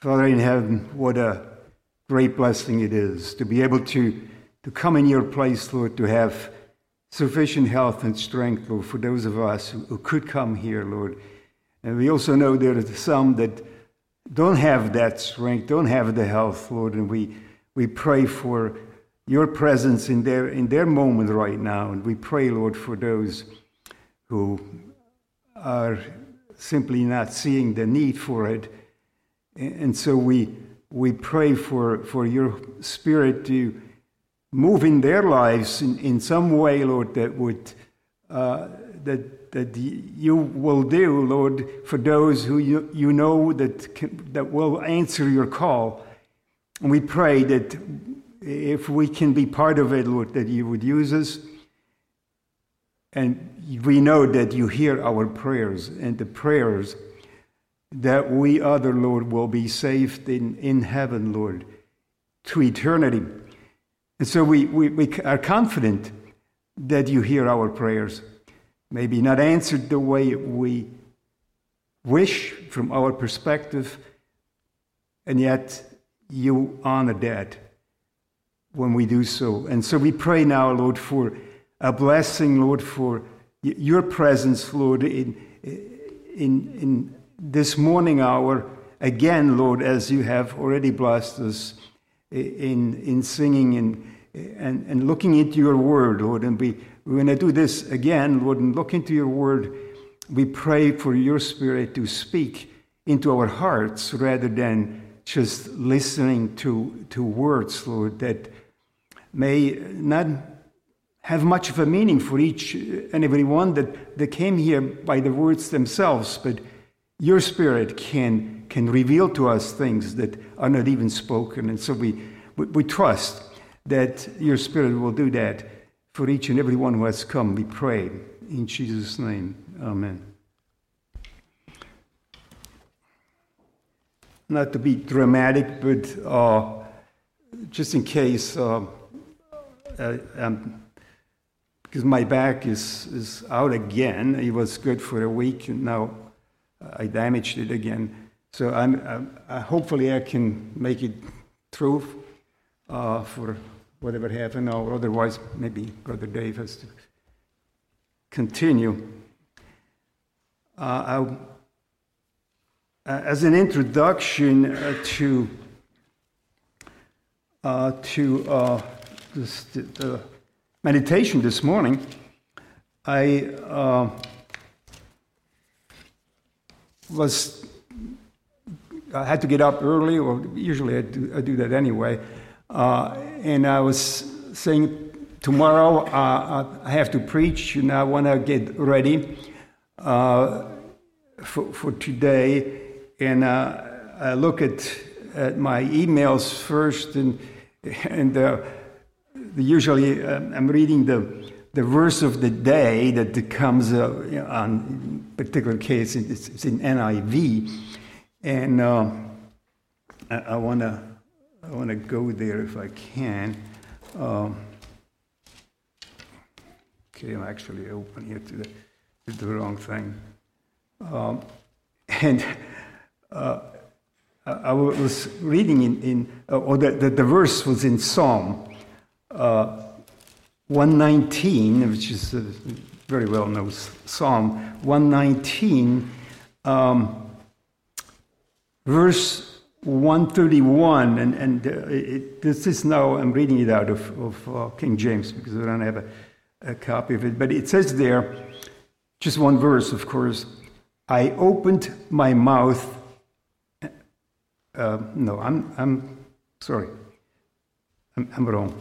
Father in heaven, what a great blessing it is to be able to, to come in your place, Lord, to have sufficient health and strength, Lord, for those of us who, who could come here, Lord. And we also know there are some that don't have that strength, don't have the health, Lord, and we, we pray for your presence in their, in their moment right now. And we pray, Lord, for those who are simply not seeing the need for it. And so we, we pray for, for your spirit to move in their lives in, in some way, Lord, that would uh, that that you will do, Lord, for those who you, you know that can, that will answer your call. And we pray that if we can be part of it, Lord, that you would use us. And we know that you hear our prayers and the prayers that we other, Lord, will be saved in, in heaven, Lord, to eternity. And so we, we, we are confident that you hear our prayers. Maybe not answered the way we wish from our perspective, and yet you honor that when we do so. And so we pray now, Lord, for a blessing, Lord, for your presence, Lord, in, in, in this morning hour. Again, Lord, as you have already blessed us in, in singing and, and, and looking into your word, Lord. And we, we're going to do this again, Lord, and look into your word. We pray for your spirit to speak into our hearts rather than just listening to, to words, Lord, that may not have much of a meaning for each and every one that, that came here by the words themselves, but your spirit can, can reveal to us things that are not even spoken. And so we, we, we trust that your spirit will do that for each and every one who has come. We pray in Jesus' name. Amen. Not to be dramatic, but uh, just in case. Uh, uh, um, because my back is, is out again. It was good for a week, and now I damaged it again. So I'm, uh, hopefully I can make it through uh, for whatever half an hour. Otherwise, maybe Brother Dave has to continue. Uh, as an introduction uh, to uh, to this, the meditation this morning, I uh, was I had to get up early, or usually I do, I do that anyway. Uh, and I was saying tomorrow uh, I have to preach, and I want to get ready uh, for, for today. And uh, I look at, at my emails first, and and uh, usually uh, I'm reading the, the verse of the day that comes uh, on particular case, it's, it's in NIV. And uh, I, to I wanna go there if I can. Um, okay, I'm actually open here to the, to the wrong thing. Um, and uh, I was reading in, in uh, or the, the, the, verse was in Psalm uh, 119, which is a very well known psalm, 119, um, verse 131, and, and uh, it, this is now, I'm reading it out of, of uh, King James because I don't have a, a copy of it, but it says there, just one verse, of course, I opened my mouth. Uh, no, I'm, I'm sorry. I'm, I'm wrong.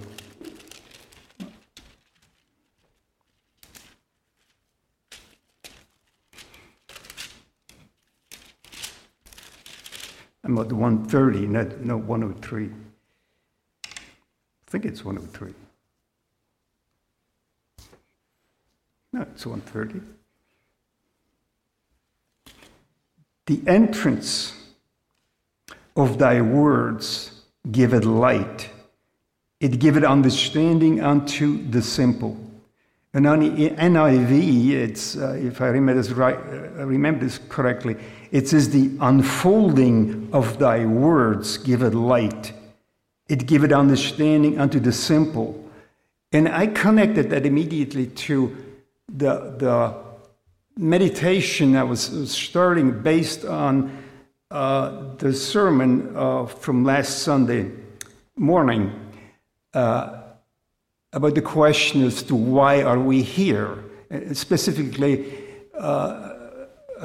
I'm at 130, not, no 103. I think it's 103. No, it's 130. The entrance of thy words giveth light, it giveth understanding unto the simple. And on the NIV, it's, uh, if I remember this, right, uh, remember this correctly, it says, The unfolding of thy words give it light. It giveth understanding unto the simple. And I connected that immediately to the, the meditation I was starting based on uh, the sermon uh, from last Sunday morning uh, about the question as to why are we here. Uh, specifically, uh,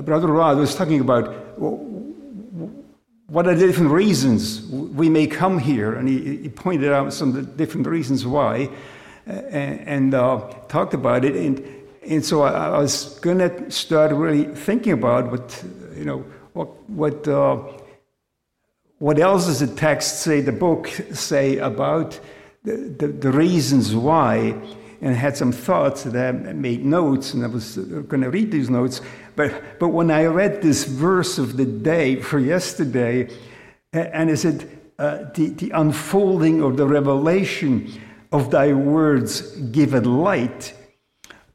Brother Rod was talking about what are the different reasons we may come here, and he, he pointed out some of the different reasons why, and, and uh, talked about it. And, and so I, I was going to start really thinking about what, you know, what, what, uh, what else does the text say, the book say about the, the, reasons why, and I had some thoughts that I made notes, and I was going to read these notes. But, but when I read this verse of the day for yesterday, and it said, uh, the, the unfolding of the revelation of thy words give it light,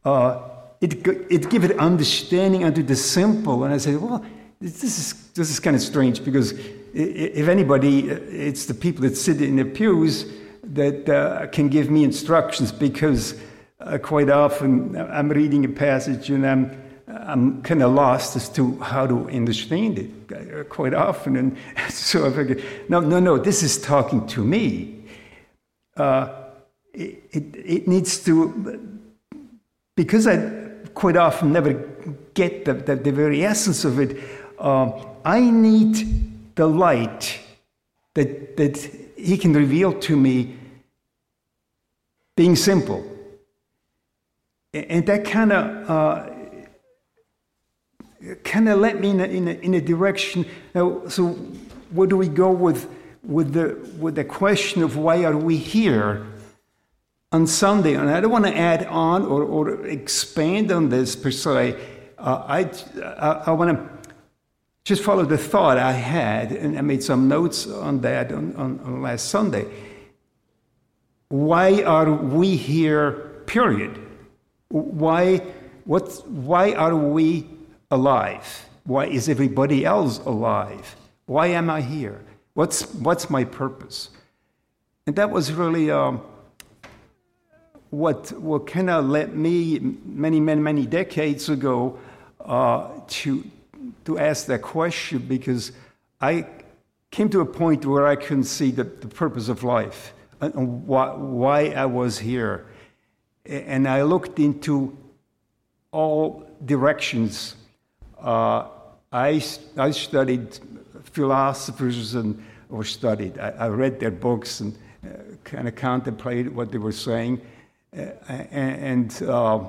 uh, it, it give it understanding unto the simple. And I said, well, this is, this is kind of strange because if anybody, it's the people that sit in the pews that uh, can give me instructions because uh, quite often I'm reading a passage and I'm, I'm kind of lost as to how to understand it uh, quite often. And so I figured, no, no, no, this is talking to me. Uh, it, it, it needs to, because I quite often never get the, the, the very essence of it, uh, I need the light that, that He can reveal to me being simple. And that kind of uh, kind of led me in a, in a, in a direction. Now, so where do we go with, with, the, with the question of why are we here? on Sunday, and I don't want to add on or, or expand on this per se. Uh, I, I, I want to just follow the thought I had, and I made some notes on that on, on, on last Sunday. Why are we here, period? Why, what, why are we alive? Why is everybody else alive? Why am I here? What's, what's my purpose? And that was really. Um, what, what kind of led me many, many, many decades ago uh, to, to ask that question because I came to a point where I couldn't see the, the purpose of life and why, why I was here. And I looked into all directions. Uh, I, I studied philosophers and or studied. I, I read their books and uh, kind of contemplated what they were saying and uh,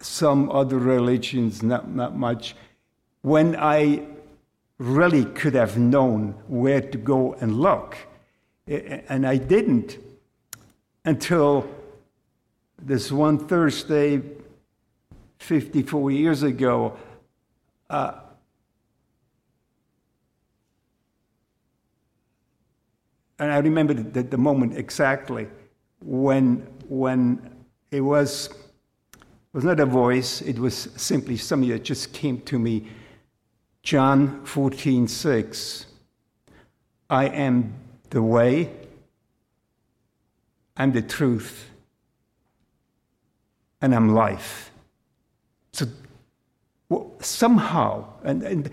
some other religions, not, not much. When I really could have known where to go and look, and I didn't until this one Thursday, 54 years ago. Uh, and I remember the, the moment exactly when when it was was not a voice, it was simply something that just came to me. John 14, 6. I am the way, I'm the truth, and I'm life. So well, somehow, and, and,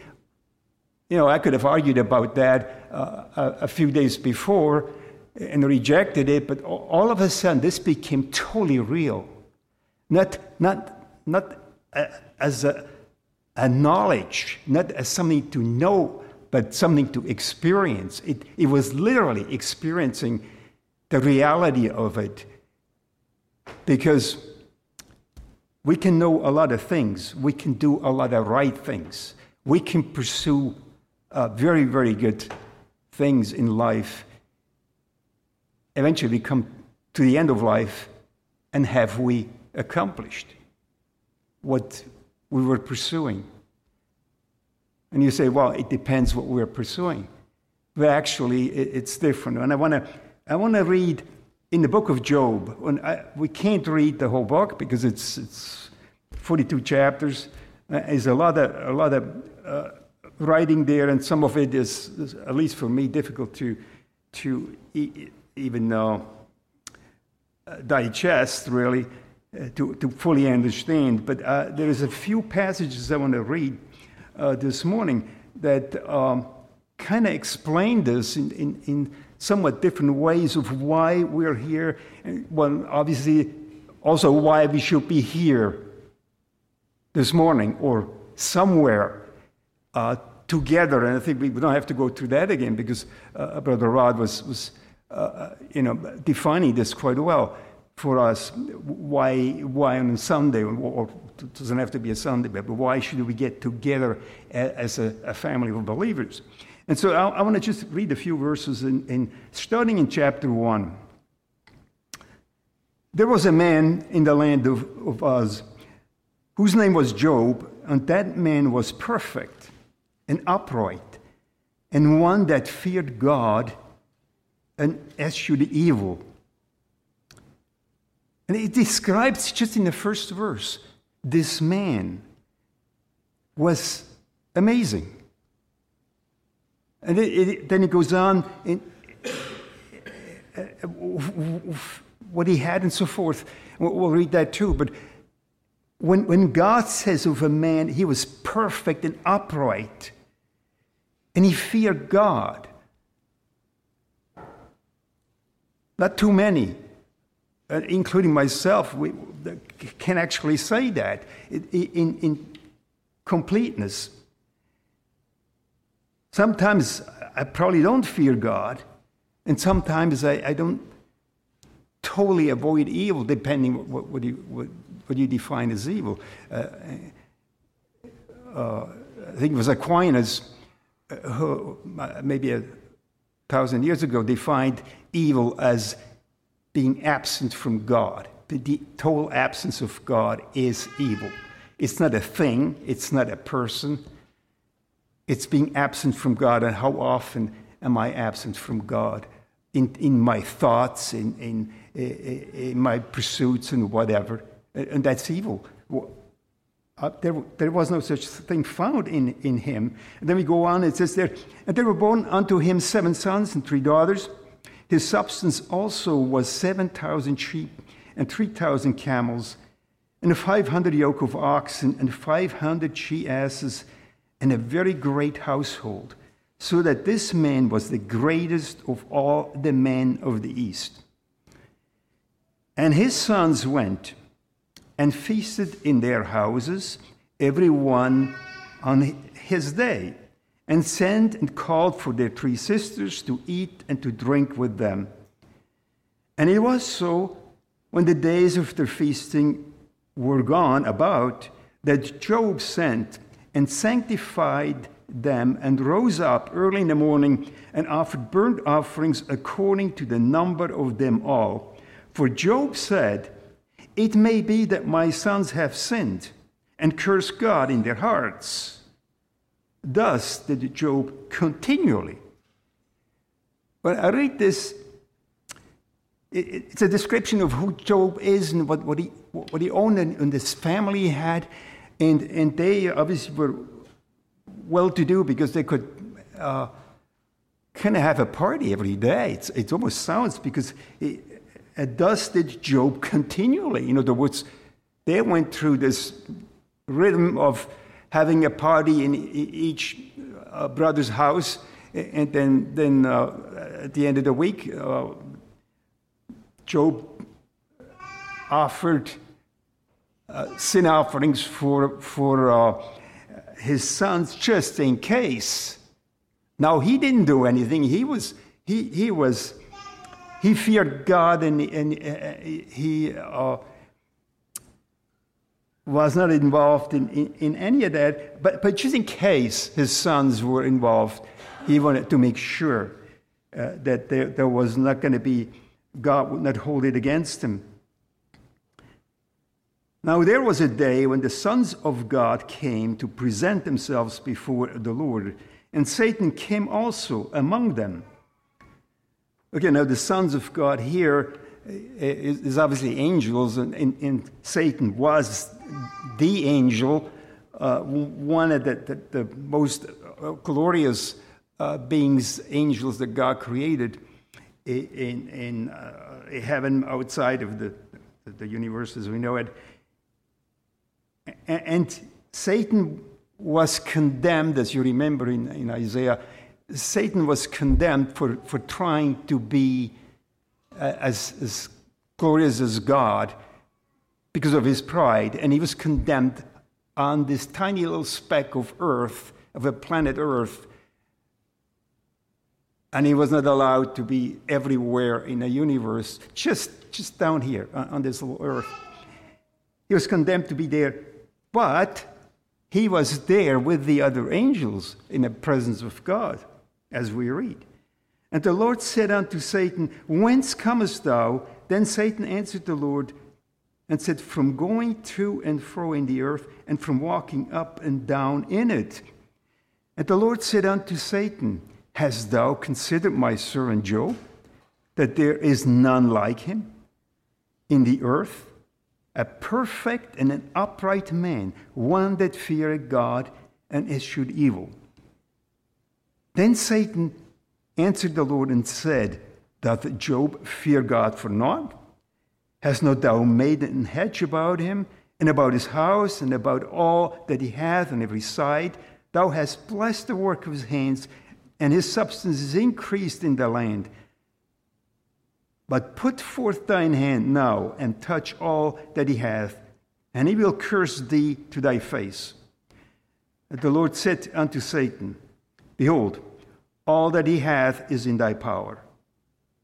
you know, I could have argued about that uh, a, a few days before, and rejected it, but all of a sudden this became totally real. Not, not, not as a, a knowledge, not as something to know, but something to experience. It, it was literally experiencing the reality of it. Because we can know a lot of things, we can do a lot of right things, we can pursue uh, very, very good things in life eventually we come to the end of life and have we accomplished what we were pursuing? And you say, well, it depends what we're pursuing. But actually, it's different. And I want to I want to read in the book of Job. I, we can't read the whole book because it's, it's 42 chapters. Uh, there's a lot of, a lot of uh, writing there, and some of it is, is, at least for me, difficult to, to e- even uh, digest, really, to, to fully understand. But uh, there is a few passages I want to read uh, this morning that um, kind of explain this in, in, in somewhat different ways of why we're here. Well, obviously, also why we should be here this morning or somewhere uh, together. And I think we don't have to go through that again because uh, Brother Rod was, was uh, uh you know, defining this quite well for us. Why, why on a Sunday, or it doesn't have to be a Sunday, but why should we get together as a, a family of believers? And so I, I want to just read a few verses, in, in, starting in chapter 1. There was a man in the land of, of Uz whose name was Job, and that man was perfect and upright, and one that feared God and eschewed evil. And it describes just in the first verse this man was amazing. And it, it, then it goes on in uh, what he had and so forth. We'll read that too. But when, when God says of a man, he was perfect and upright, and he feared God, not too many, uh, including myself, we, can actually say that in, in completeness. Sometimes I probably don't fear God, and sometimes I, I don't totally avoid evil, depending what, what, you, what, what you define as evil. Uh, uh, I think it was Aquinas uh, who, uh, maybe a thousand years ago, defined evil as being absent from God. The total absence of God is evil. It's not a thing, it's not a person, it's being absent from God. And how often am I absent from God? In, in my thoughts, in, in, in my pursuits, and whatever. And that's evil. Uh, there, there was no such thing found in, in him. And then we go on, it says there, and there were born unto him seven sons and three daughters. His substance also was 7,000 sheep and 3,000 camels, and a 500 yoke of oxen, and 500 she asses, and a very great household, so that this man was the greatest of all the men of the East. And his sons went and feasted in their houses, every one on his day, and sent and called for their three sisters to eat and to drink with them. And it was so when the days of their feasting were gone about that Job sent and sanctified them and rose up early in the morning and offered burnt offerings according to the number of them all. For Job said, It may be that my sons have sinned and cursed God in their hearts. Thus did Job continually. When I read this, it's a description of who Job is and what, what, he, what he owned and, and this family had. And, and they obviously were well to do because they could uh, kind of have a party every day. It's, it almost sounds because it, it does did Job continually. In other words, they went through this rhythm of having a party in each uh, brother's house, and then, then uh, at the end of the week, uh, Job offered uh, sin offerings for, for uh, his sons just in case. Now, he didn't do anything. He was, he, he was, he feared God and, and uh, he was not involved in, in, in, any of that. But, but just in case his sons were involved, he wanted to make sure uh, that there, there was not going to be, God would not hold it against him. Now, there was a day when the sons of God came to present themselves before the Lord, and Satan came also among them. Okay, now the sons of God here, is obviously angels, and, and, and, Satan was the angel, uh, one of the, the, the most uh, glorious uh, beings, angels that God created in, in uh, heaven outside of the, the universe as we know it. And Satan was condemned, as you remember in, in Isaiah, Satan was condemned for, for trying to be uh, as, as glorious as God because of his pride, and he was condemned on this tiny little speck of earth, of a planet Earth, and he was not allowed to be everywhere in the universe, just, just down here on this little earth. He was condemned to be there, but he was there with the other angels in the presence of God, as we read. And the Lord said unto Satan, Whence comest thou? Then Satan answered the Lord and said, From going to and fro in the earth, and from walking up and down in it. And the Lord said unto Satan, Hast thou considered my servant Job, that there is none like him in the earth, a perfect and an upright man, one that feareth God and eschewed evil? Then Satan answered the Lord and said, Doth Job fear God for naught? Hast not thou made an hedge about him, and about his house, and about all that he hath on every side? Thou hast blessed the work of his hands, and his substance is increased in the land. But put forth thine hand now, and touch all that he hath, and he will curse thee to thy face. And the Lord said unto Satan, Behold, all that he hath is in thy power.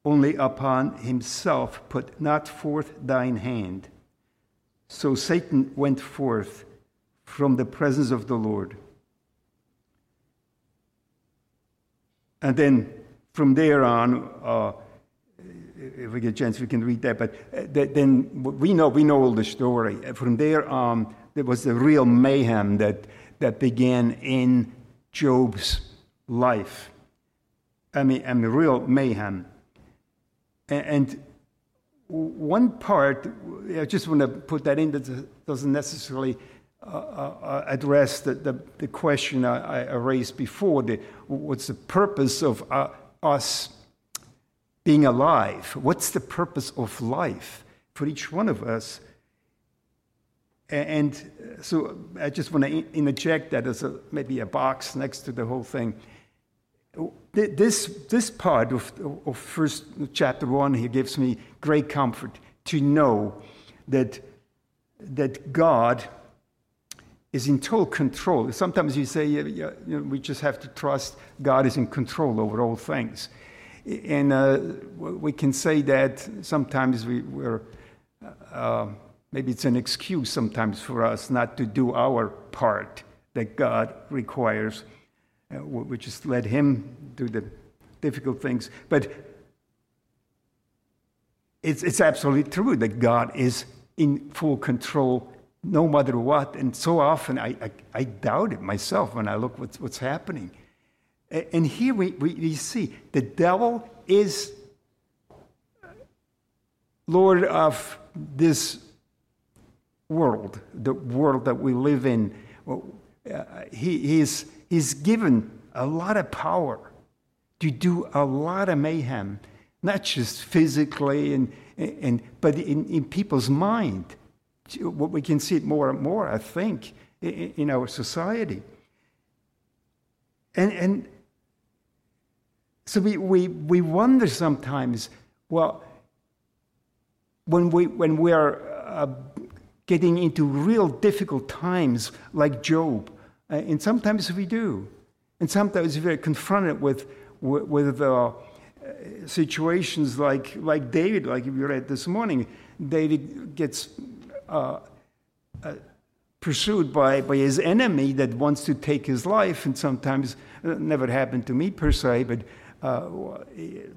Only upon himself put not forth thine hand. So Satan went forth from the presence of the Lord. And then from there on, uh, if we get a chance, we can read that. But uh, then we know we know all the story. From there on, there was the real mayhem that that began in Job's life. I mean, I mean, real mayhem. And one part, I just want to put that in that doesn't necessarily uh, uh, address the, the, the question I, I, raised before the, what's the purpose of uh, us being alive? What's the purpose of life for each one of us? And so I just want to interject that as a, maybe a box next to the whole thing. This, this part of, of first chapter one here gives me great comfort to know that, that God is in total control. Sometimes you say you know, we just have to trust God is in control over all things. And uh, we can say that sometimes we, are uh, maybe it's an excuse sometimes for us not to do our part that God requires. Uh, we just let Him do the difficult things. But it's, it's absolutely true that God is in full control no matter what. And so often I, I, I doubt it myself when I look what's, what's happening. And here we, we, we see the devil is Lord of this world, the world that we live in. Uh, he, he's, he's given a lot of power to do a lot of mayhem, not just physically, and, and, but in, in people's mind we can see it more and more, I think, in our society. And, and so we, we, we wonder sometimes, well, when we, when we are uh, getting into real difficult times like Job, uh, and sometimes we do, and sometimes we're confronted with, with, with uh, situations like, like David, like we read this morning. David gets uh, uh, pursued by, by his enemy that wants to take his life, and sometimes uh, never happened to me per se, but uh,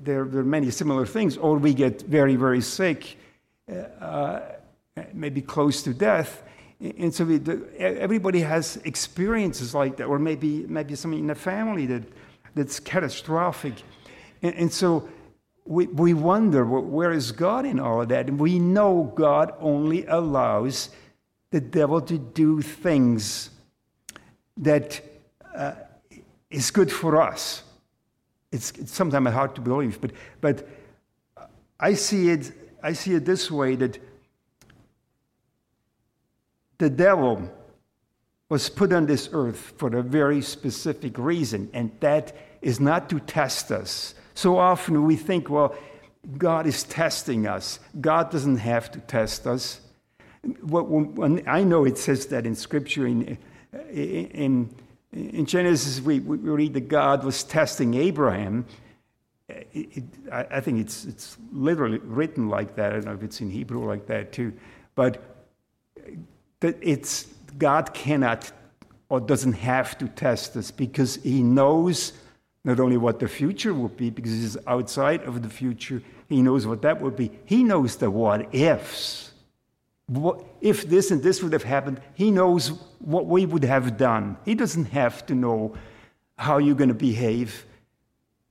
there, there, are many similar things. Or we get very, very sick, uh, maybe close to death. And so we, everybody has experiences like that, or maybe, maybe something in the family that, that's catastrophic. And, and so we, we wonder where is God in all of that? And we know God only allows the devil to do things that uh, is good for us. It's, it's sometimes hard to believe, but, but I see it, I see it this way that the devil was put on this earth for a very specific reason, and that is not to test us. So often we think, well, God is testing us. God doesn't have to test us. When, I know it says that in Scripture, in, in, in Genesis, we, we read that God was testing Abraham. It, it, I, I think it's, it's literally written like that. I don't know if it's in Hebrew like that too. But that it's God cannot or doesn't have to test us because He knows not only what the future will be, because He's outside of the future, He knows what that would be. He knows the what ifs. What, if this and this would have happened, He knows what we would have done. He doesn't have to know how you're going to behave,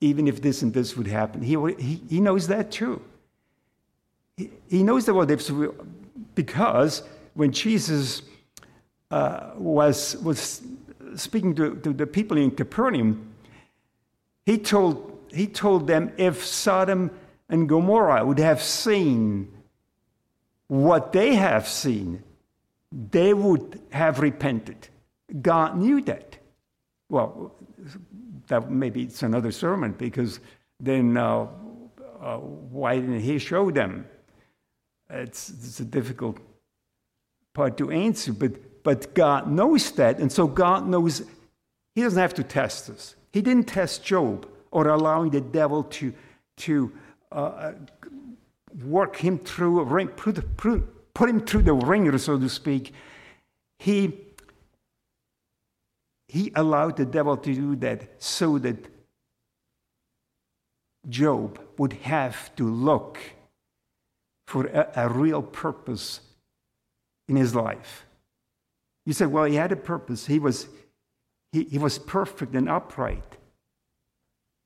even if this and this would happen. He, he, he knows that too. He, he knows the what ifs because when Jesus uh, was, was speaking to, to the people in Capernaum, he told, he told them if Sodom and Gomorrah would have seen what they have seen, they would have repented. God knew that. Well, that maybe it's another sermon because then uh, uh, why didn't he show them? It's, it's a difficult part to answer, but but God knows that. And so God knows He doesn't have to test us. He didn't test Job or allowing the devil to, to uh, work him through put him through the ringer, so to speak. He, he allowed the devil to do that so that Job would have to look for a, a real purpose in his life. You say, well, he had a purpose. He was, he, he was perfect and upright.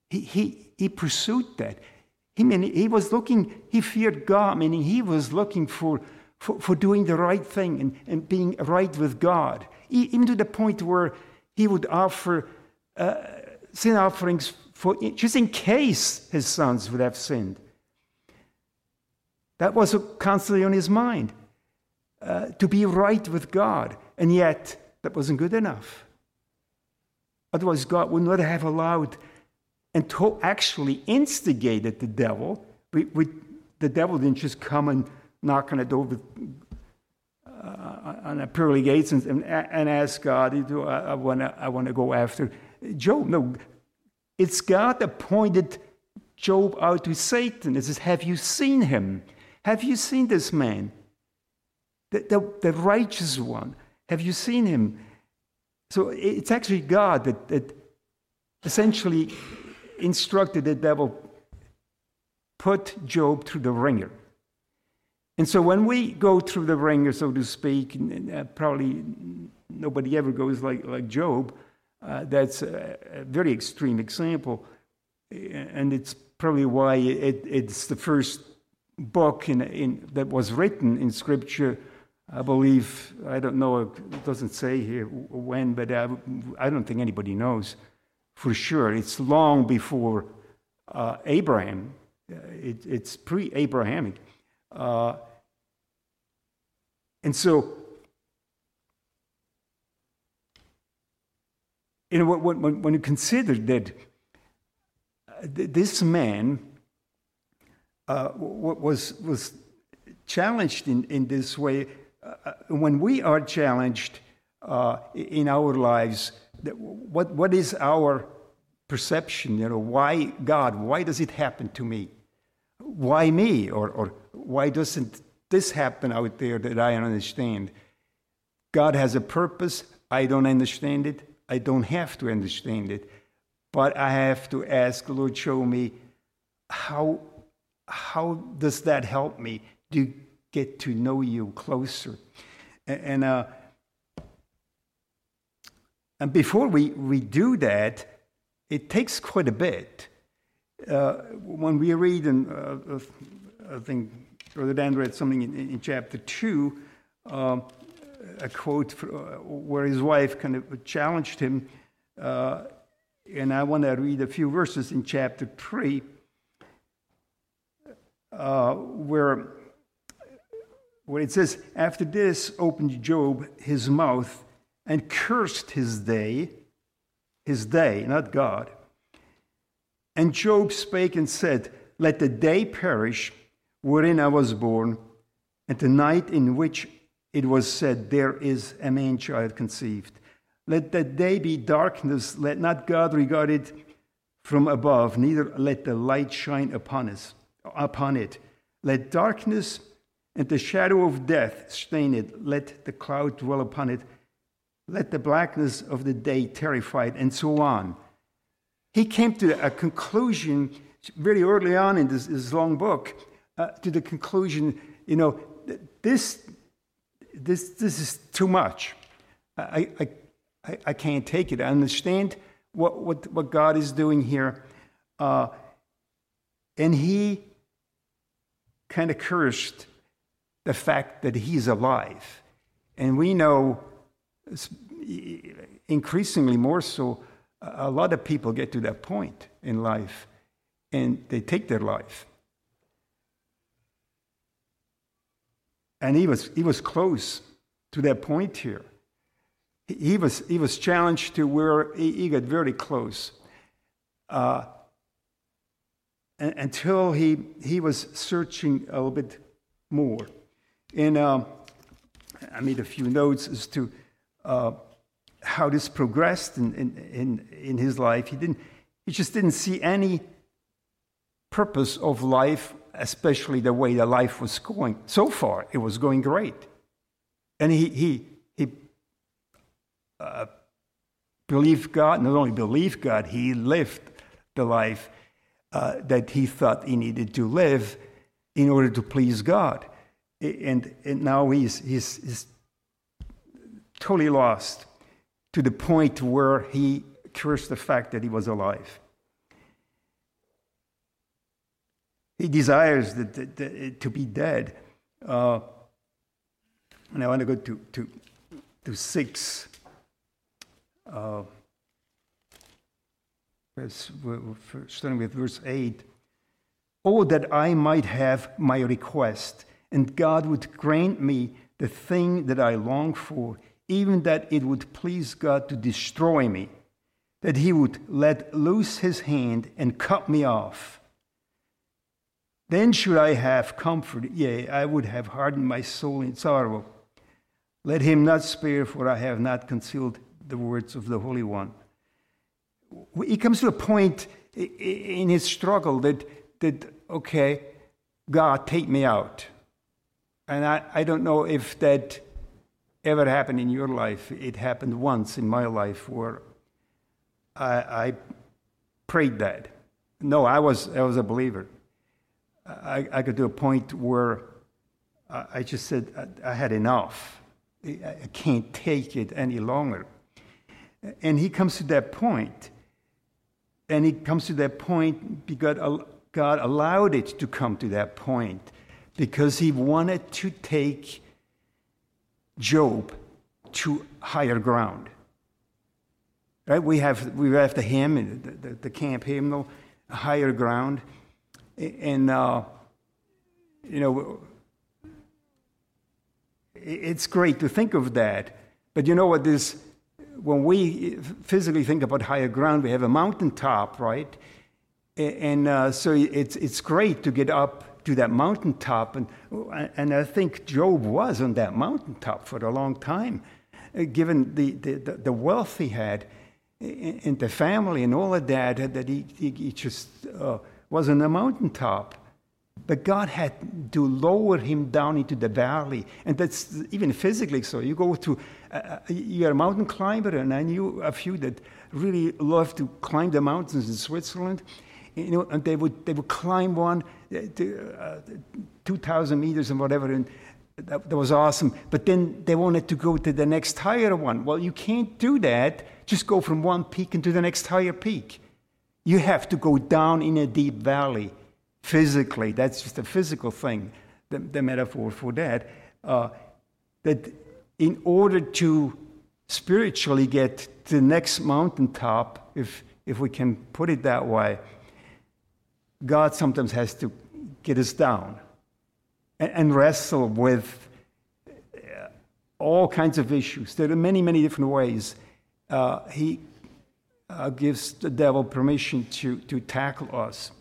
He, he, he pursued that. He, mean, he was looking, he feared God, meaning he was looking for, for, for doing the right thing and, and being right with God, even to the point where he would offer uh, sin offerings for, just in case his sons would have sinned. That was constantly on his mind. Uh, to be right with God. And yet, that wasn't good enough. Otherwise, God would not have allowed and to actually instigated the devil. We, we, the devil didn't just come and knock on the door with, uh, on the pearly gates and, and, and ask God, I, I want to go after Job. No, it's God appointed Job out to Satan. It says, Have you seen him? Have you seen this man? The, the, the righteous one. Have you seen him? So it's actually God that, that essentially instructed the devil, put Job through the ringer. And so when we go through the ringer, so to speak, uh, probably nobody ever goes like, like Job. Uh, that's a, a, very extreme example. And it's probably why it, it's the first book in, in, that was written in Scripture I believe, I don't know, it doesn't say here when, but I, I don't think anybody knows for sure. It's long before uh, Abraham, uh, it, it's pre Abrahamic. Uh, and so, you know, when, when you consider that uh, this man uh, was, was challenged in, in this way, uh, when we are challenged uh, in our lives, what, what is our perception? You know, why God? Why does it happen to me? Why me? Or, or why doesn't this happen out there that I understand? God has a purpose. I don't understand it. I don't have to understand it. But I have to ask, Lord, show me how, how does that help me? Do, get to know you closer. And, uh, and before we, we do that, it takes quite a bit. uh, when we read, in, uh, I think Brother Dan read something in, in chapter 2, um, a quote for, where his wife kind of challenged him. Uh, and I want to read a few verses in chapter 3 uh, where, where it says, After this opened Job his mouth and cursed his day, his day, not God. And Job spake and said, Let the day perish wherein I was born, and the night in which it was said, There is a man child conceived. Let that day be darkness, let not God regard it from above, neither let the light shine upon us upon it. Let darkness and the shadow of death stain it. Let the cloud dwell upon it. Let the blackness of the day terrify it, and so on. He came to a conclusion very early on in this, this long book, uh, to the conclusion, you know, this, this, this is too much. I, I, I, I can't take it. I understand what, what, what God is doing here. Uh, and he kind of cursed the fact that he's alive. And we know, increasingly more so, a lot of people get to that point in life and they take their life. And he was, he was close to that point here. He was, he was challenged to where he, got very close. Uh, until he, he was searching a little bit more. And um, I made a few notes as to uh, how this progressed in, in, in, in his life. He, didn't, he just didn't see any purpose of life, especially the way the life was going. So far, it was going great. And he, he, he uh, believed God, not only believed God, he lived the life uh, that he thought he needed to live in order to please God. And, and now he's, he's, he's totally lost to the point where he cursed the fact that he was alive. He desires that to be dead. Uh, and I want to go to, to, to six. Uh, starting with verse 8. Oh, that I might have my request, and God would grant me the thing that I long for, even that it would please God to destroy me, that He would let loose His hand and cut me off. Then should I have comfort, yea, I would have hardened my soul in sorrow. Let him not spare, for I have not concealed the words of the Holy One he comes to a point in his struggle that, that okay, God, take me out. And I, I don't know if that ever happened in your life. It happened once in my life where I, I prayed that. No, I was, I was a believer. I, I got to a point where I just said, I, I had enough. I can't take it any longer. And he comes to that point and he comes to that point because God allowed it to come to that point because he wanted to take Job to higher ground. Right? We have, we have the hymn, the, the, the camp hymnal, higher ground. And, uh, you know, it's great to think of that. But you know what this when we physically think about higher ground, we have a mountaintop, right? And uh, so it's, it's great to get up to that mountaintop. And, and I think Job was on that mountaintop for a long time, uh, given the, the, the wealth he had and the family and all of that, that he, he just uh, was on the mountaintop. But God had to lower him down into the valley. And that's even physically so. You go to, uh, uh, you're a mountain climber, and I knew a few that really love to climb the mountains in Switzerland. You know, and they would, they would climb one, Uh, uh, uh, 2,000 meters and whatever, and that, that was awesome. But then they wanted to go to the next higher one. Well, you can't do that. Just go from one peak into the next higher peak. You have to go down in a deep valley physically. That's just a physical thing, the, the metaphor for that. Uh, that in order to spiritually get to the next mountaintop, if, if we can put it that way, God sometimes has to get us down and, and wrestle with uh, all kinds of issues. There are many, many different ways. Uh, he uh, gives the devil permission to, to tackle us,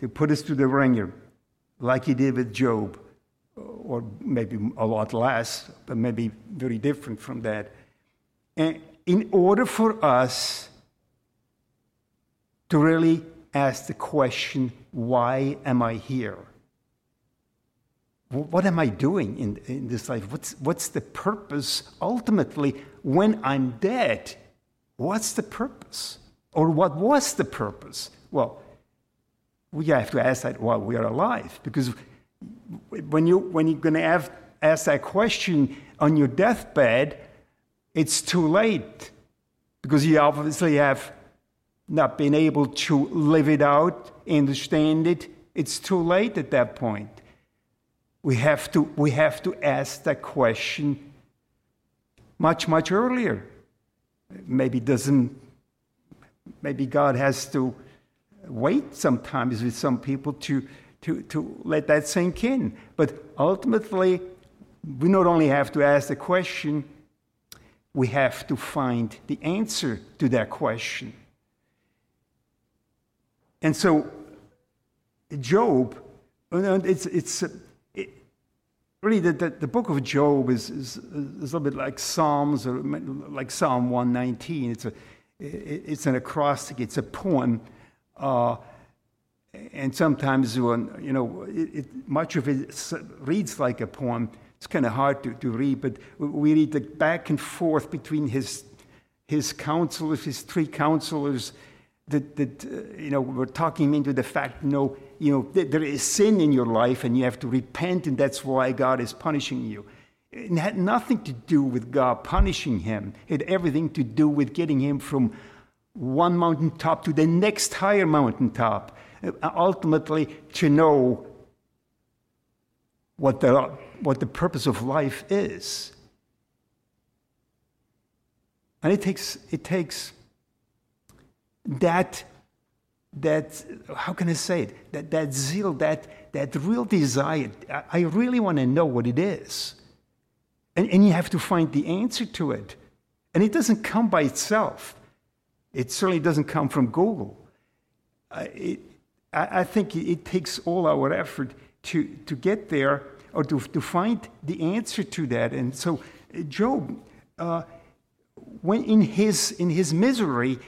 to put us to the wringer, like he did with Job, or maybe a lot less, but maybe very different from that. And in order for us to really ask the question, why am I here? What am I doing in, in this life? What's, what's the purpose ultimately when I'm dead? What's the purpose? Or what was the purpose? Well, we have to ask that while we are alive, because when, you, when you're going to ask that question on your deathbed, it's too late, because you obviously have not been able to live it out, understand it. It's too late at that point. We have to, we have to ask that question much, much earlier maybe doesn't, maybe God has to wait sometimes with some people to, to, to let that sink in. But ultimately, we not only have to ask the question, we have to find the answer to that question. And so, Job, it's, it's, really the, the, the, book of Job is, is, is, a little bit like Psalms or like Psalm 119. It's, a, it's an acrostic, it's a poem. Uh, and sometimes when, you know, it, it, much of it reads like a poem. It's kind of hard to, to read, but we read the back and forth between his, his counselors, his three counselors, that, that uh, you know, we're talking into the fact, you know, you know, there is sin in your life and you have to repent, and that's why God is punishing you. It had nothing to do with God punishing him, it had everything to do with getting him from one mountaintop to the next higher mountaintop, uh, ultimately to know what the, what the purpose of life is. And it takes, it takes that that how can I say it? That that zeal, that that real desire. I really want to know what it is. And, and you have to find the answer to it. And it doesn't come by itself. It certainly doesn't come from Google. It, I, I, think it, it, takes all our effort to, to get there or to, to find the answer to that. And so Job, uh, when in his, in his misery,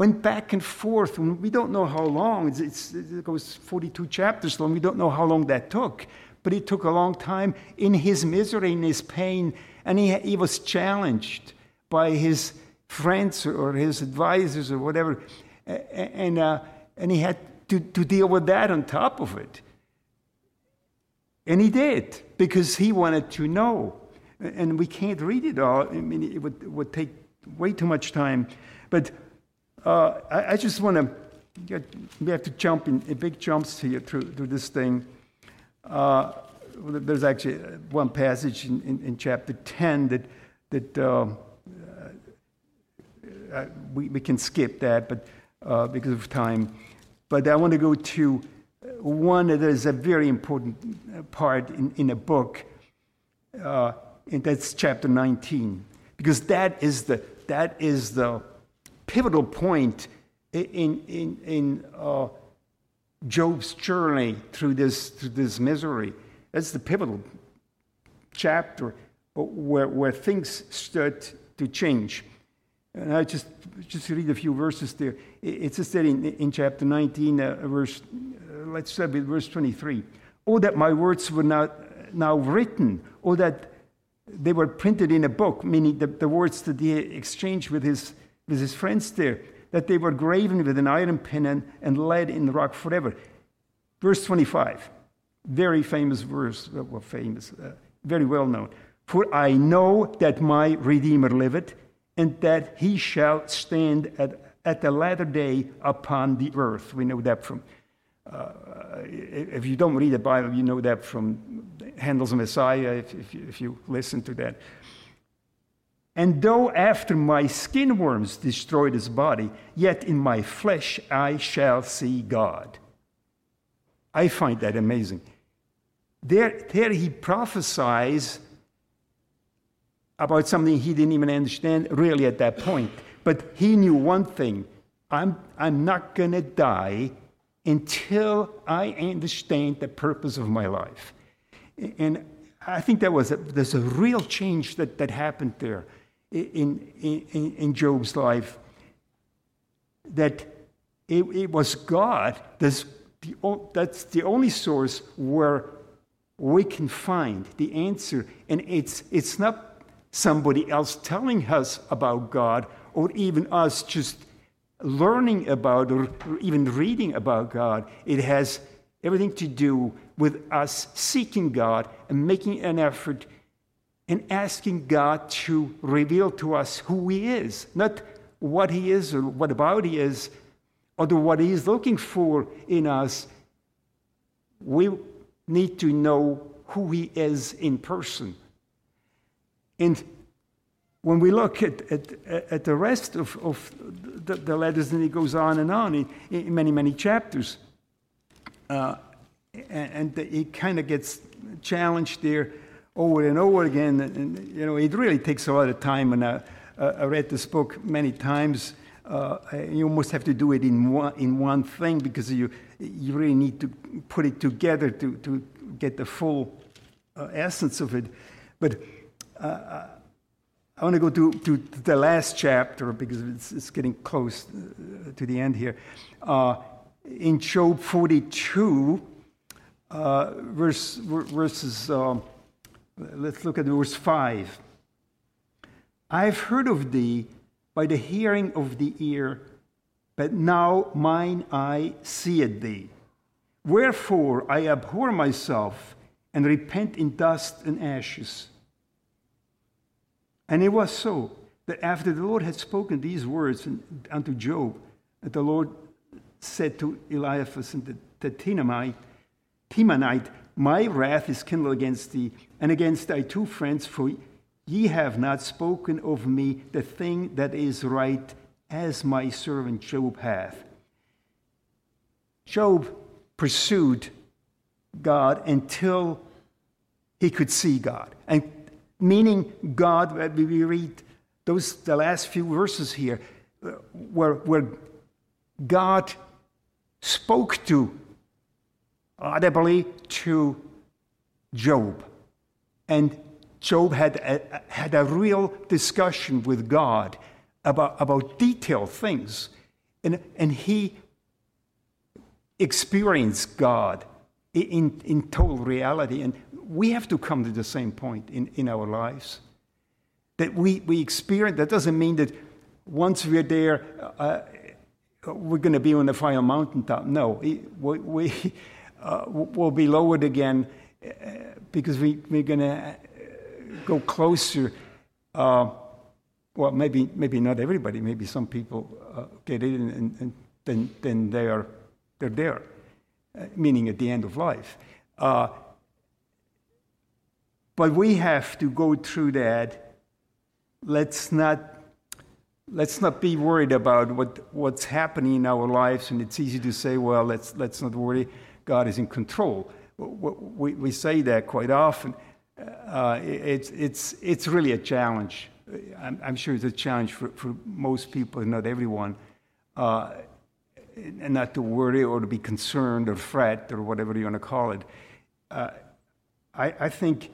went back and forth, and we don't know how long. It's, it's, it goes 42 chapters long. We don't know how long that took, but it took a long time in his misery, in his pain, and he, he was challenged by his friends or his advisors or whatever, and, uh, and he had to, to deal with that on top of it. And he did, because he wanted to know. And we can't read it all. I mean, it would, it would take way too much time. But uh, I, I, just want to, we have to jump in, in big jumps here through, through this thing. Uh, there's actually one passage in, in, in chapter 10 that, that uh, uh we, we can skip that but, uh, because of time. But I want to go to one that is a very important part in, in a book, uh, and that's chapter 19, because that is the, that is the pivotal point in, in, in uh, Job's journey through this, through this misery. That's the pivotal chapter where, where things start to change. And I just, just read a few verses there. It says that in, in chapter 19, uh, verse, uh, let's start with verse 23. Oh, that my words were not now written, or that they were printed in a book, meaning the, the words that he exchanged with his with his friends there, that they were graven with an iron pen and, and lead in the rock forever. Verse 25, very famous verse, well, famous, uh, very well known. For I know that my Redeemer liveth, and that he shall stand at, at the latter day upon the earth. We know that from, uh, if you don't read the Bible, you know that from Handel's Messiah, if, if, you, if you listen to that. And though after my skin worms destroy this body, yet in my flesh I shall see God. I find that amazing. There, there he prophesies about something he didn't even understand really at that point. But he knew one thing I'm, I'm not going to die until I understand the purpose of my life. And I think that was a, there's a real change that, that happened there in, in, in Job's life. That it, it was God that's the, that's the only source where we can find the answer. And it's, it's not somebody else telling us about God or even us just learning about or even reading about God. It has everything to do with us seeking God and making an effort and asking God to reveal to us who He is, not what He is or what about He is, or what He is looking for in us. We need to know who He is in person. And when we look at, at, at the rest of, of the, the, letters, and it goes on and on in, in many, many chapters, uh, and, and it kind of gets challenged there over and over again. And, you know, it really takes a lot of time, and I, I read this book many times. Uh, you almost have to do it in one, in one thing because you, you really need to put it together to, to get the full uh, essence of it. But uh, I want to go to, to the last chapter because it's, it's getting close uh, to the end here. Uh, in Job 42, uh, verse, verses, um, let's look at verse 5. I've heard of thee by the hearing of the ear, but now mine eye seeth thee. Wherefore I abhor myself and repent in dust and ashes. And it was so that after the Lord had spoken these words unto Job, that the Lord said to Eliphaz and the, Temanite, My wrath is kindled against thee and against thy two friends, for ye have not spoken of me the thing that is right, as my servant Job hath. Job pursued God until he could see God. And meaning God, we read those the last few verses here, uh, where, where God spoke to audibly to Job. And Job had a, had a real discussion with God about, about detailed things. And, and he experienced God in, in total reality. And we have to come to the same point in, in our lives. That we, we experience, that doesn't mean that once we're there, uh, we're going to be on the final mountaintop. No, we, we, uh, will be lowered again uh, because we, we're going to uh, go closer. Uh, well, maybe, maybe not everybody, maybe some people uh, get it and, and, and, then, then they are, they're there, meaning at the end of life. But we have to go through that. Let's not, let's not be worried about what, what's happening in our lives. And it's easy to say, well, let's, let's not worry. God is in control. We, we say that quite often. Uh, it's, it's, it's really a challenge. I'm, I'm, sure it's a challenge for, for most people, not everyone, uh, and not to worry or to be concerned or fret or whatever you want to call it. Uh, I, I think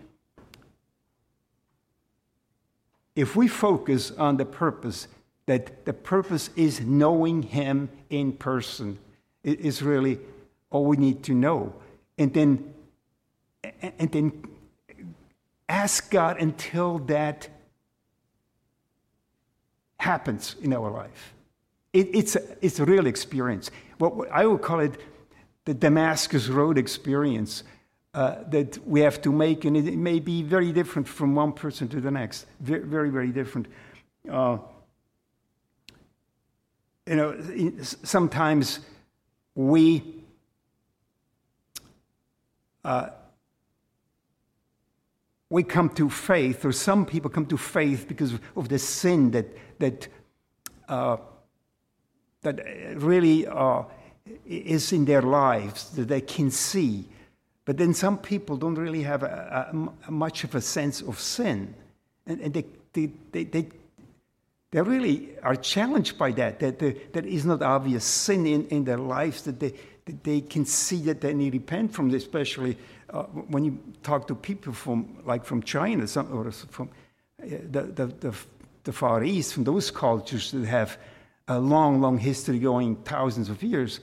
if we focus on the purpose, that the purpose is knowing Him in person, it is really all we need to know. And then, and then ask God until that happens in our life. It, it's, a, it's a real experience. What I would call it the Damascus Road experience uh, that we have to make, and it, it, may be very different from one person to the next. Very, very, very different. Uh, you know, sometimes we uh, we come to faith, or some people come to faith because of the sin that that uh, that really uh, is in their lives that they can see. But then some people don't really have a, a, a much of a sense of sin, and, and they, they, they, they they really are challenged by that, that there, not obvious sin in, in their lives, that they, they can see that they need to repent from this, especially uh, when you talk to people from, like from China some, or from uh, the, the, the, the, Far East, from those cultures that have a long, long history going thousands of years.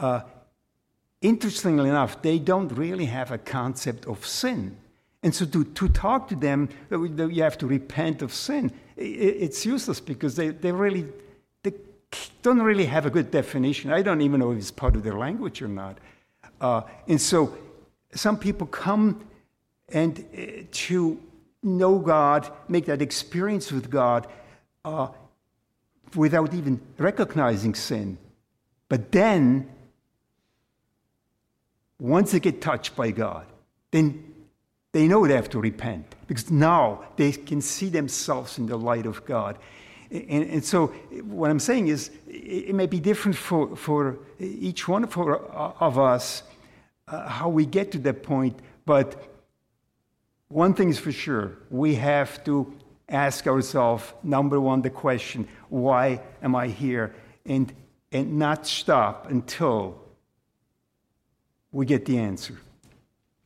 Uh, interestingly enough, they don't really have a concept of sin. And so to, to talk to them, that you have to repent of sin it's useless because they, they really don't really have a good definition. I don't even know if it's part of their language or not. Uh, and so some people come and uh, to know God, make that experience with God uh, without even recognizing sin. But then, once they get touched by God, then they know they have to repent because now they can see themselves in the light of God. And, and so, what I'm saying is, it may be different for, for each one for, uh, of us uh, how we get to that point, but one thing is for sure we have to ask ourselves number one, the question, why am I here? And, and not stop until we get the answer.